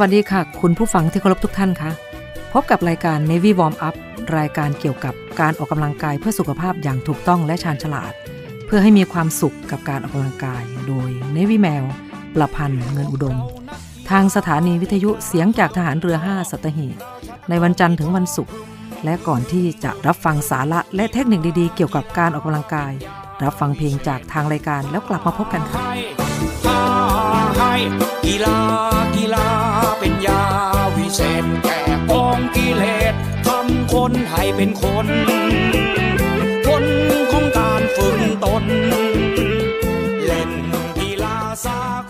วัสดีค่ะ คุณผู้ฟังที่เคารพทุกท่านคะพบกับรายการ Navy Warm Up รายการเกี่ยวกับการออกกำลังกายเพื่อสุขภาพอย่างถูกต้องและชาญฉลาด เพื่อให้มีความสุขกับการออกกำลังกาย โดย Navy แมวประพันธ์เงินอุดม ทางสถานีวิทยุเสียงจากทหารเรือ 5 สัตหีในวันจันทร์ถึงวันศุกร์และก่อนที่จะรับฟังสาระและเทคนิคดีๆ เกี่ยวกับการออกกำลังกาย รับฟังเพลงจากทางรายการแล้วกลับมาพบกันค่ะกีฬา เสร็จแก่กองกิเลสทำคนให้เป็นคน ผลของการฝึกตน เล่นกีฬาสาก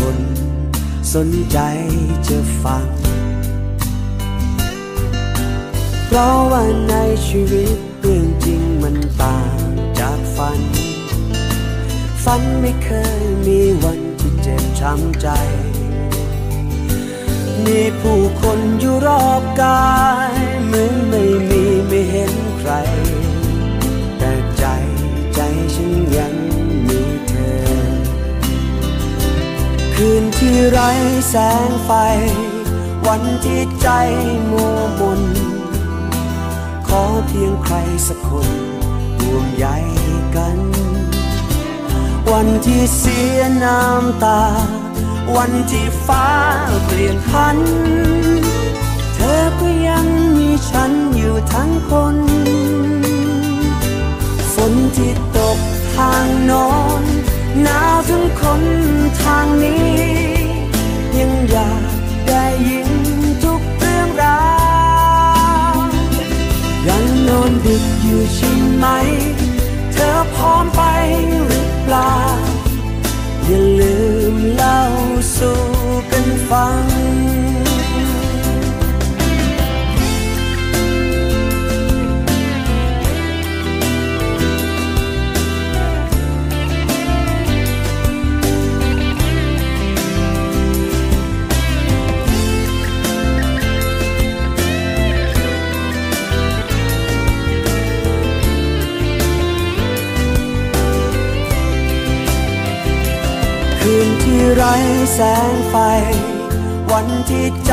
คนสนใจจะฟัง เพราะว่าในชีวิตเรื่องจริงมันต่างจากฝัน ฝันไม่เคยมีวันที่เจ็บช้ำใจ มีผู้คนอยู่รอบกาย เหมือนไม่มีไม่เห็นใคร ที่ไร้แสงไฟ วันที่ใจมัวมน ขอเพียงใครสักคนห่วงใยกัน วันที่เสียน้ำตา วันที่ฟ้าเปลี่ยนพัน เธอก็ยังมีฉันอยู่ทั้งคน ฝนที่ตกทางโนอนหนาวถึงคนทางนี้ ไหม เธอพร้อมไปหรือเปล่า อย่าลืมเล่าสู่กันฟัง ไร้แสงไฟ วันที่ใจ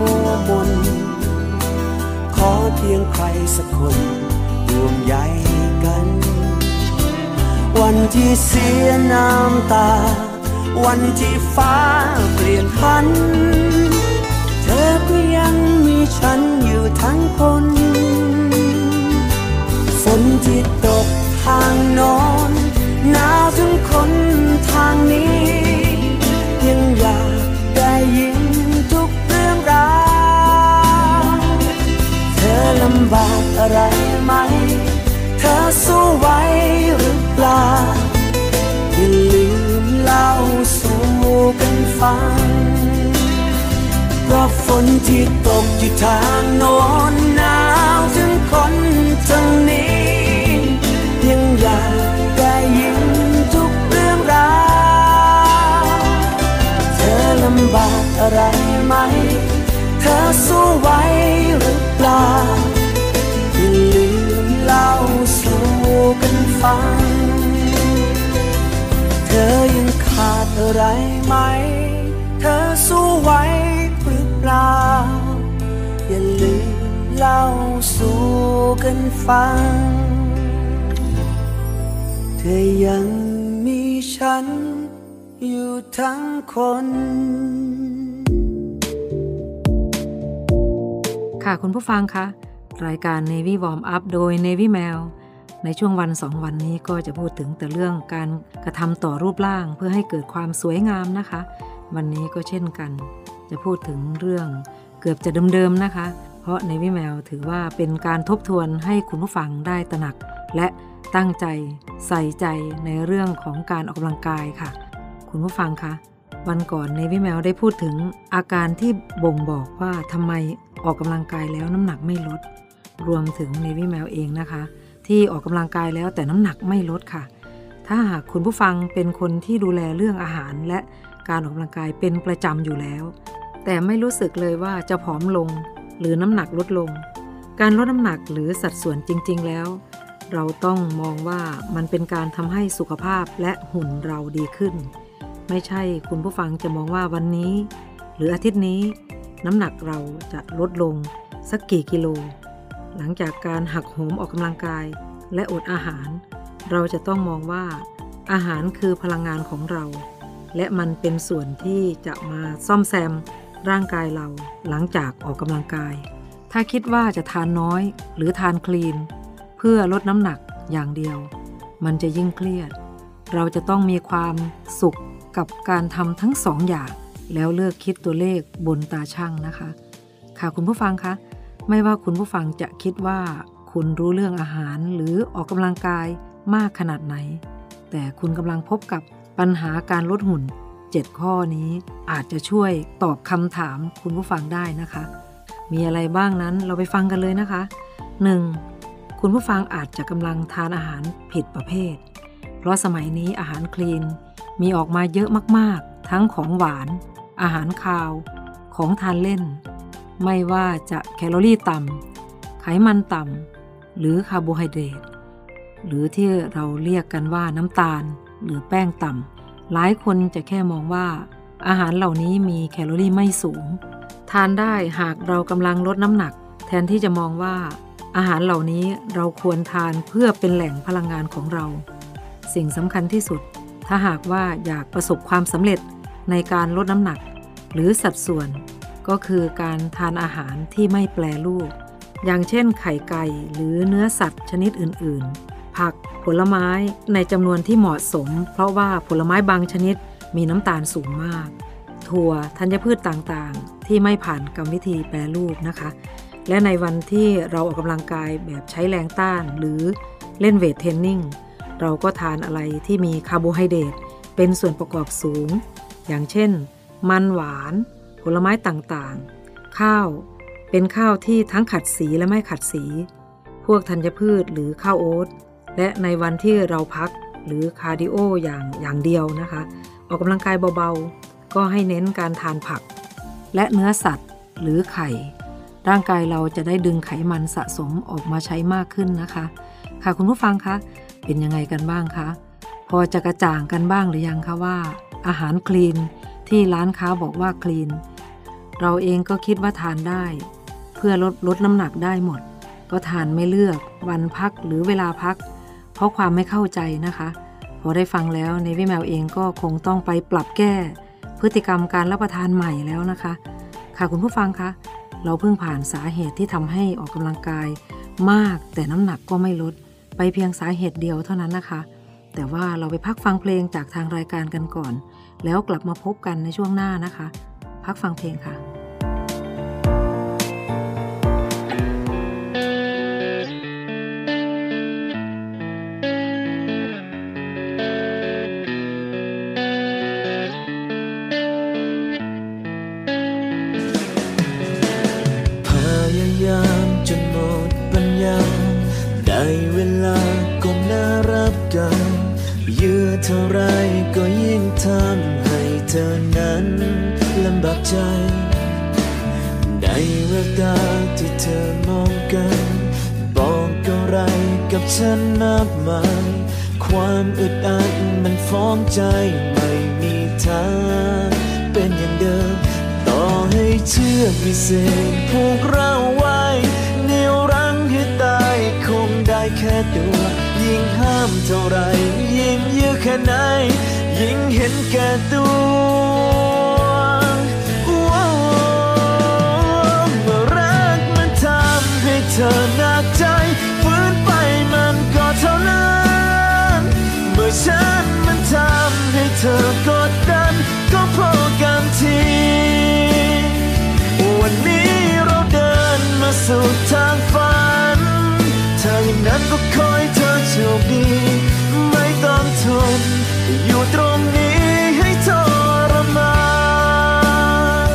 มัวมน ขอเพียงใครสักคนร่วมใยกัน วันที่เสียน้ำตา วันที่ฟ้าเปลี่ยนพัน เธอก็ยังมีฉันอยู่ทั้งคนฝนที่ตกทางนอนหนาวถึงคนทางนี้ ยังอยากได้ยินทุกเรื่องราวเธอลำบากอะไรไหม เธอสู้ไหวหรือเปล่าอย่าลืมเล่าสู่กันฟังเพราะฝนที่ตกอยู่ทางโน้นหนาวถึงคนทางนี้ บากอะไรไหม เธอสู้ไหวหรือเปล่าอย่าลืมเล่าสู่กันฟัง เธอยังขาดอะไรไหม เธอสู้ไหวหรือเปล่าอย่าลืมเล่าสู่กันฟัง เธอยังมีฉัน อยู่ทั้งคนค่ะคุณผู้ฟังคะรายการ Navy Warm Up โดย Navy Mail ในช่วงวันสองวันนี้ก็จะพูดถึงแต่เรื่องการกระทำต่อรูปร่างเพื่อให้เกิดความสวยงามนะคะ วันนี้ก็เช่นกัน จะพูดถึงเรื่องเกือบจะเดิมๆนะคะ เพราะ Navy Mail ถือว่าเป็นการทบทวนให้คุณผู้ฟังได้ตระหนัก และตั้งใจใส่ใจในเรื่องของการออกกำลังกายค่ะ คุณผู้ฟังคะวันก่อนในวิแมวได้พูดถึงอาการที่บ่งบอกว่าทำไมออกกำลังกายแล้วน้ำหนักไม่ลด รวมถึงในวิแมวเองนะคะ ที่ออกกำลังกายแล้วแต่น้ำหนักไม่ลดค่ะ ถ้าหากคุณผู้ฟังเป็นคนที่ดูแลเรื่องอาหารและการออกกำลังกายเป็นประจำอยู่แล้ว แต่ไม่รู้สึกเลยว่าจะผอมลง หรือน้ำหนักลดลง การลดน้ำหนักหรือสัดส่วนจริง ๆ แล้ว เราต้องมองว่ามันเป็นการทำให้สุขภาพและหุ่นเราดีขึ้น ไม่ใช่คุณผู้ฟังจะมองว่าวันนี้ หรืออาทิตย์นี้ น้ำหนักเราจะลดลงสักกี่กิโล หลังจากการหักโหมออกกำลังกาย และอดอาหาร เราจะต้องมองว่าอาหารคือพลังงานของเรา และมันเป็นส่วนที่จะมาซ่อมแซมร่างกายเราหลังจากออกกำลังกาย ถ้าคิดว่าจะทานน้อยหรือทานคลีน เพื่อลดน้ำหนักอย่างเดียว มันจะยิ่งเครียด เราจะต้องมีความสุข กับการทำทั้งสองอย่าง แล้วเลิกคิดตัวเลขบนตาช่างนะคะ ค่ะคุณผู้ฟังคะไม่ว่าคุณผู้ฟังจะคิดว่าคุณรู้เรื่องอาหารหรือออกกำลังกายมากขนาดไหน แต่คุณกำลังพบกับปัญหาการลดหุ่น 7 ข้อนี้อาจจะช่วยตอบคำถามคุณผู้ฟังได้นะคะ มีอะไรบ้างนั้นเราไปฟังกันเลยนะคะ 1. คุณผู้ฟังอาจจะกำลังทานอาหารผิดประเภท เพราะสมัยนี้อาหารคลีน มีออกมาเยอะมากๆ ทั้งของหวาน อาหารคาว ของทานเล่น ไม่ว่าจะแคลอรี่ต่ำไขมันต่ำหรือคาร์โบไฮเดรตหรือที่เราเรียกกันว่าน้ำตาลหรือแป้งต่ำหลายคนจะแค่มองว่า อาหารเหล่านี้มีแคลอรี่ไม่สูง ทานได้หากเรากำลังลดน้ำหนัก แทนที่จะมองว่าอาหารเหล่านี้เราควรทานเพื่อเป็นแหล่งพลังงานของเรา สิ่งสำคัญที่สุด ถ้าหากว่าอยากประสบความสำเร็จในการลดน้ำหนัก หรือสัดส่วนก็คือการทานอาหารที่ไม่แปรรูป อย่างเช่นไข่ไก่หรือเนื้อสัตว์ชนิดอื่น ๆ ผักผลไม้ในจำนวนที่เหมาะสม เพราะว่าผลไม้บางชนิดมีน้ำตาลสูงมาก ถั่วธัญพืชต่างๆ ที่ไม่ผ่านกรรมวิธีแปรรูปนะคะ และในวันที่เราออกกำลังกายแบบใช้แรงต้าน หรือเล่น weight training เราก็ทานอะไรที่มีคาร์โบไฮเดรตเป็นส่วนประกอบสูง อย่างเช่น มันหวาน ผลไม้ต่างๆ ข้าว เป็นข้าวที่ทั้งขัดสีและไม่ขัดสี พวกธัญพืชหรือข้าวโอ๊ตและในวันที่เราพักหรือคาร์ดิโออย่างอย่างเดียวนะคะ ออกกำลังกายเบาๆ ก็ให้เน้นการทานผัก และเนื้อสัตว์หรือไข่ ร่างกายเราจะได้ดึงไขมันสะสมออกมาใช้มากขึ้นนะคะ ค่ะคุณผู้ฟังคะ เป็นยังไงกันบ้างคะ พอจะกระจ่างกันบ้างหรือยังคะว่า อาหารคลีนที่ร้านค้าบอกว่าคลีน เราเองก็คิดว่าทานได้ เพื่อลดลดน้ำหนักได้หมด ก็ทานไม่เลือกวันพักหรือเวลาพัก เพราะความไม่เข้าใจนะคะ พอได้ฟังแล้วในวิแมวเองก็คงต้องไปปรับแก้ พฤติกรรมการรับประทานใหม่แล้วนะคะ ค่ะคุณผู้ฟังคะเราเพิ่งผ่านสาเหตุที่ทำให้ออกกำลังกายมากแต่น้ำหนักก็ไม่ลด ไปเพียงสาเหตุเดียวเท่านั้นนะคะ แต่ว่าเราไปพักฟังเพลงจากทางรายการกันก่อน แล้วกลับมาพบกันในช่วงหน้านะคะ พักฟังเพลงค่ะ เท่าไรก็ยิ่งทำให้เธอนั้นลำบากใจ ในแววตาที่เธอมองกัน บอกอะไรกับฉันมากมาย ความอึดอัดมันฟ้องใจไม่มีทางเป็นอย่างเดิม ต่อให้เชื่อกวิเศษผูกเราไว้เหนียวรั้งให้ตายคงได้แค่ตัว ยิ่งห้ามเท่าไร แค่ไหน ยิ่งเห็นแก่ตัวว้เมื่อรักมันทำให้เธอหนักใจฝืนไปมันก็เท่านั้นเมื่อฉันมันทำให้เธอกดดัน ก็พอกันทีวันนี้เราเดินมาสู่ทางฝัน ถ้าอย่างนั้นก็คอยเธอโชคดี ทน อยู่ตรงนี้ให้ทรมาน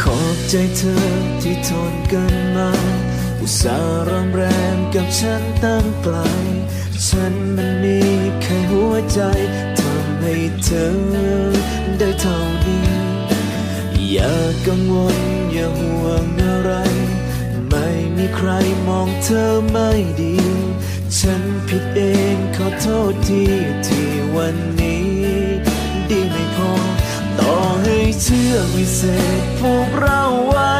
ขอบใจเธอที่ทนกันมาอุตส่าห์รำแรมกับฉันตั้งไกลฉันมันมี แค่หัวใจทำให้เธอได้เท่านี้ อย่ากังวลอย่าห่วงอะไร ไม่มีใครมองเธอไม่ดี ฉันผิดเองขอโทษทีที่วันนี้ ดีไม่พอ ต่อให้เชื่อวิเศษผูกเราไว้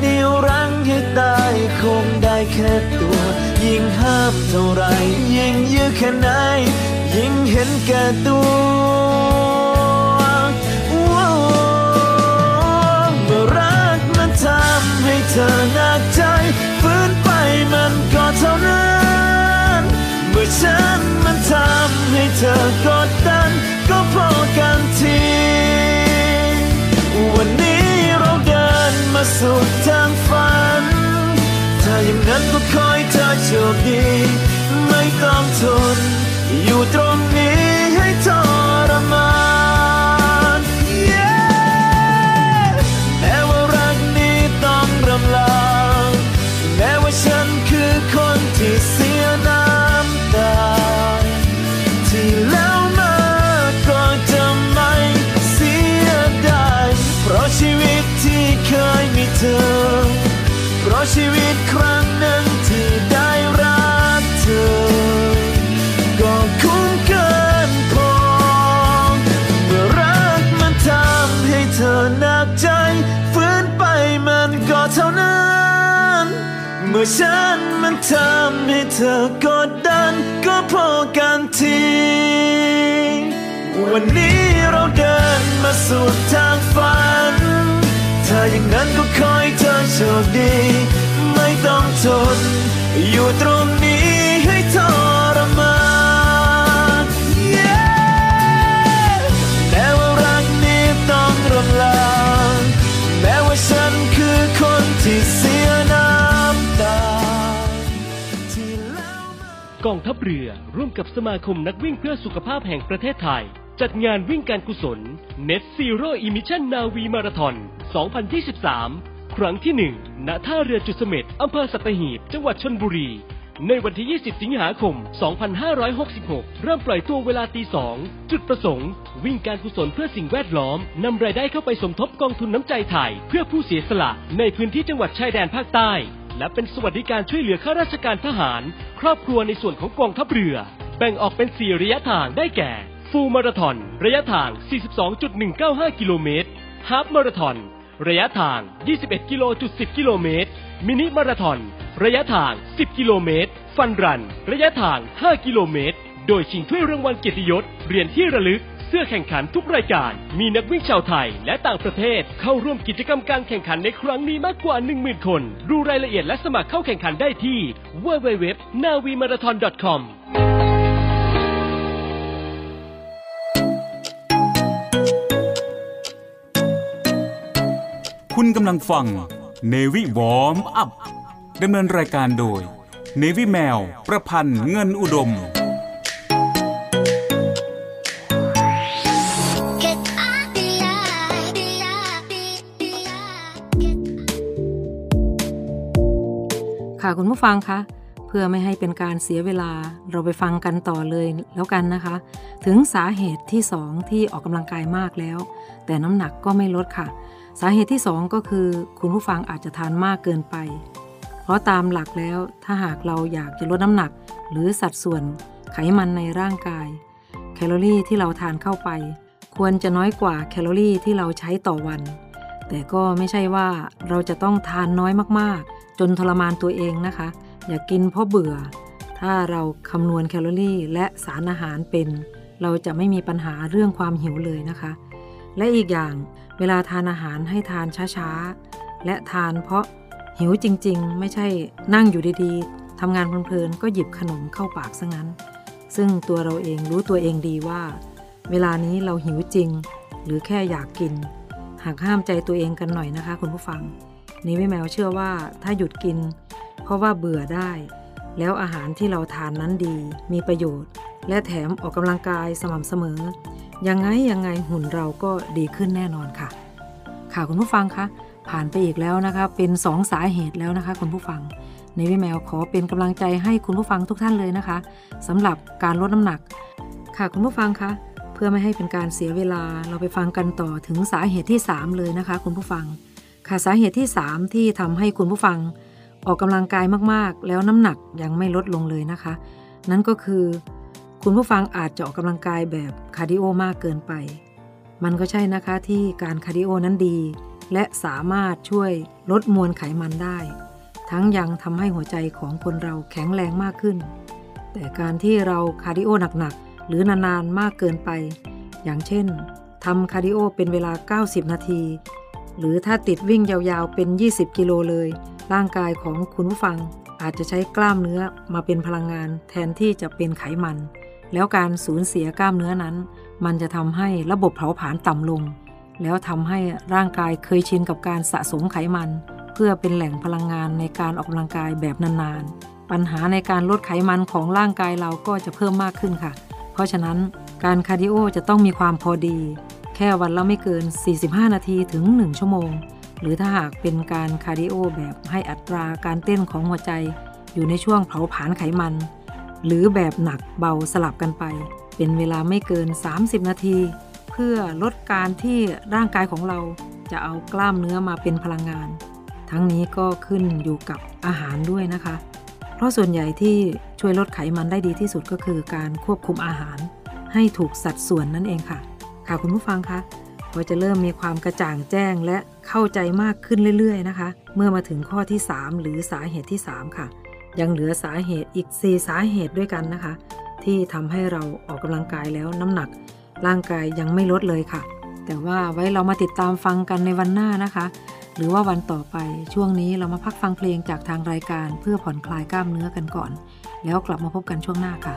เดียวรั้งให้ตายคงได้แค่ตัว ยิ่งห้ามเท่าไรยิ่งยื้อแค่ไหน ยิ่งเห็นแก่ตัวว้าวเมื่อรักมันทำให้เธอหนักใจฝืนไปมันก็เท่านั้นเมื่อฉันมันทำให้เธอกดดัน ก็พอกันทีวันนี้เราเดินมาสู่ทางฝัน ถ้าอย่างนั้นก็คอยเธอโชคดี ไม่ต้องทน อยู่ตรงนี้ให้ทรมาน Yeah แม้ว่ารักนี้ต้องรำลาแม้ว่าฉันคือคนที่เสียน้ำตา ที่แล้วมาก็จะไม่เสียดายเพราะชีวิตที่เคยมีเธอ เพราะชีวิตครั้งหนึ่ง ฉันมันทำให้เธอกดดันก็พอกันทีวันนี้เราเดินมาสู่ทางฝัน ถ้าอย่างนั้นก็คอยเธอโชคดี ไม่ต้องทนอยู่ตรง กองทัพเรือร่วมกับสมาคมนักวิ่งเพื่อสุขภาพแห่งประเทศไทย จัดงานวิ่งการกุศล Net Zero Emission Navi Marathon 2023 ครั้งที่ 1 ณ ท่าเรือจุดเสม็ดอำเภอสัตหีบ จังหวัดชนบุรี ในวันที่ 20 สิงหาคม 2566 เริ่มปล่อยตัวเวลาตีสองจุดประสงค์ วิ่งการกุศลเพื่อสิ่งแวดล้อม นำรายได้เข้าไปสมทบกองทุนน้ำใจไทย เพื่อผู้เสียสละในพื้นที่จังหวัดชายแดนภาคใต้ และเป็นสวัสดิการช่วยเหลือข้าราชการทหาร ครอบครัวในส่วนของกองทัพเรือ แบ่งออกเป็น4ระยะทางได้แก่ ฟูลมาราธอนระยะทาง 42.195 กิโลเมตรฮาฟมาราธอนระยะทาง 21กิโล10กิโลเมตร มินิมาราธอนระยะทาง 10 กิโลเมตร ฟันรัน ระยะทาง 5 กิโลเมตร โดยชิงถ้วยรางวัลเกียรติยศ เหรียญที่ระลึก เสื้อแข่งขันทุกรายการ มีนักวิ่งชาวไทยและต่างประเทศเข้าร่วมกิจกรรมการแข่งขันในครั้งนี้มากกว่า 10,000 คน ดูรายละเอียดและสมัครเข้าแข่งขันได้ที่ www.navimarathon.com คุณกำลังฟังเนวิวอมอัพดำเนินรายการโดยเนวิแมว ประพันธ์เงินอุดม ค่ะคุณผู้ฟังคะเพื่อไม่ให้เป็นการเสียเวลาเราไปฟังกันต่อเลยแล้วกันนะคะ ถึงสาเหตุที่ 2 ที่ออกกำลังกายมากแล้ว แต่น้ำหนักก็ไม่ลดค่ะ สาเหตุที่ 2 ก็คือ คุณผู้ฟังอาจจะทานมากเกินไป เพราะตามหลักแล้วถ้าหากเราอยากจะลดน้ำหนัก หรือสัดส่วนไขมันในร่างกาย แคลอรี่ที่เราทานเข้าไป ควรจะน้อยกว่าแคลอรี่ที่เราใช้ต่อวัน แต่ก็ไม่ใช่ว่าเราจะต้องทานน้อยมากๆ จนทรมานตัวเองนะคะ อย่ากกินเพราะเบื่อ ถ้าเราคำนวณแคลอรี่และสารอาหารเป็น เราจะไม่มีปัญหาเรื่องความหิวเลยนะคะ และอีกอย่างเวลาทานอาหารให้ทานช้าๆ และทานเพราะหิวจริงๆ ไม่ใช่นั่งอยู่ดีๆทำงานเพลินๆก็หยิบขนมเข้าปากซะงั้น ซึ่งตัวเราเองรู้ตัวเองดีว่า เวลานี้เราหิวจริง หรือแค่อยากกิน หากห้ามใจตัวเองกันหน่อยนะคะ คุณผู้ฟัง นี่แม่แมวเชื่อว่าถ้าหยุดกิน เพราะว่าเบื่อได้ แล้วอาหารที่เราทานนั้นดี มีประโยชน์ และแถมออกกำลังกายสม่ำเสมอ ยังไงยังไงหุ่นเราก็ดีขึ้นแน่นอนค่ะ ค่ะคุณผู้ฟังคะผ่านไปอีกแล้วนะคะ เป็นสองสาเหตุแล้วนะคะ คุณผู้ฟังในวิแมวขอเป็นกำลังใจให้คุณผู้ฟังทุกท่านเลยนะคะสำหรับการลดน้ำหนัก ค่ะคุณผู้ฟังคะเพื่อไม่ให้เป็นการเสียเวลาเราไปฟังกันต่อถึงสาเหตุที่ 3 เลยนะคะ คุณผู้ฟัง ค่ะสาเหตุที่ 3 ที่ทำให้คุณผู้ฟังออกกำลังกายมากๆ แล้วน้ำหนักยังไม่ลดลงเลยนะคะ นั่นก็คือ คุณผู้ฟังอาจจะออกกำลังกายแบบคาร์ดิโอมากเกินไป มันก็ใช่นะคะที่การคาร์ดิโอนั้นดี และสามารถช่วยลดมวลไขมันได้ ทั้งยังทำให้หัวใจของคนเราแข็งแรงมากขึ้น แต่การที่เราคาร์ดิโอหนักๆ หรือนานๆมากเกินไป อย่างเช่นทำคาร์ดิโอเป็นเวลา 90 นาที หรือถ้าติดวิ่งยาวๆเป็น 20 กิโลเลย ร่างกายของคุณผู้ฟังอาจจะใช้กล้ามเนื้อมาเป็นพลังงานแทนที่จะเป็นไขมัน แล้วการสูญเสียกล้ามเนื้อนั้น มันจะทำให้ระบบเผาผลาญต่ำลง แล้วทำให้ร่างกายเคยชินกับการสะสมไขมัน เพื่อเป็นแหล่งพลังงานในการออกกำลังกายแบบนานๆ ปัญหาในการลดไขมันของร่างกายเราก็จะเพิ่มมากขึ้นค่ะ เพราะฉะนั้นการคาร์ดิโอจะต้องมีความพอดี แค่วันละไม่เกิน 45 นาทีถึง 1 ชั่วโมง หรือถ้าหากเป็นการคาร์ดิโอแบบให้อัตราการเต้นของหัวใจ อยู่ในช่วงเผาผลาญไขมัน หรือแบบหนักเบาสลับกันไป เป็นเวลาไม่เกิน 30 นาที เพื่อลดการที่ร่างกายของเราจะเอากล้ามเนื้อมาเป็นพลังงาน ทั้งนี้ก็ขึ้นอยู่กับอาหารด้วยนะคะ เพราะส่วนใหญ่ที่ช่วยลดไขมันได้ดีที่สุดก็คือการควบคุมอาหาร ให้ถูกสัดส่วนนั่นเองค่ะ ค่ะคุณผู้ฟังคะพอจะเริ่มมีความกระจ่างแจ้งและเข้าใจมากขึ้นเรื่อยๆนะคะ เมื่อมาถึงข้อที่ 3 หรือสาเหตุที่ 3 ค่ะ ยังเหลือสาเหตุอีก 4 สาเหตุด้วยกันนะคะ ที่ทำให้เราออกกำลังกายแล้วน้ำหนัก ร่างกายยังไม่ลดเลยค่ะ แต่ว่าไว้เรามาติดตามฟังกันในวันหน้านะคะ หรือว่าวันต่อไปช่วงนี้เรามาพักฟังเพลงจากทางรายการ เพื่อผ่อนคลายกล้ามเนื้อกันก่อน แล้วกลับมาพบกันช่วงหน้าค่ะ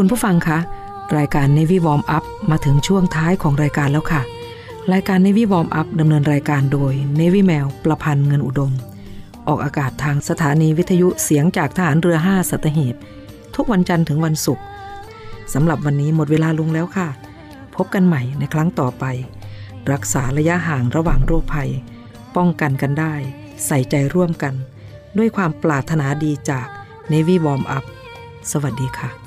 คุณผู้ฟังคะรายการ Navy Warm Up มาถึงช่วงท้ายของรายการแล้วค่ะ รายการ Navy Warm Up ดำเนินรายการโดย Navy แมวประพันธ์เงินอุดม ออกอากาศทางสถานีวิทยุเสียงจากฐานเรือ 5 สัตหีบ ทุกวันจันทร์ถึงวันศุกร์สำหรับวันนี้หมดเวลาลงแล้วค่ะ พบกันใหม่ในครั้งต่อไป รักษาระยะห่างระหว่างโรคภัย ป้องกันกันได้ ใส่ใจร่วมกัน ด้วยความปรารถนาดีจาก Navy Warm Up สวัสดีค่ะ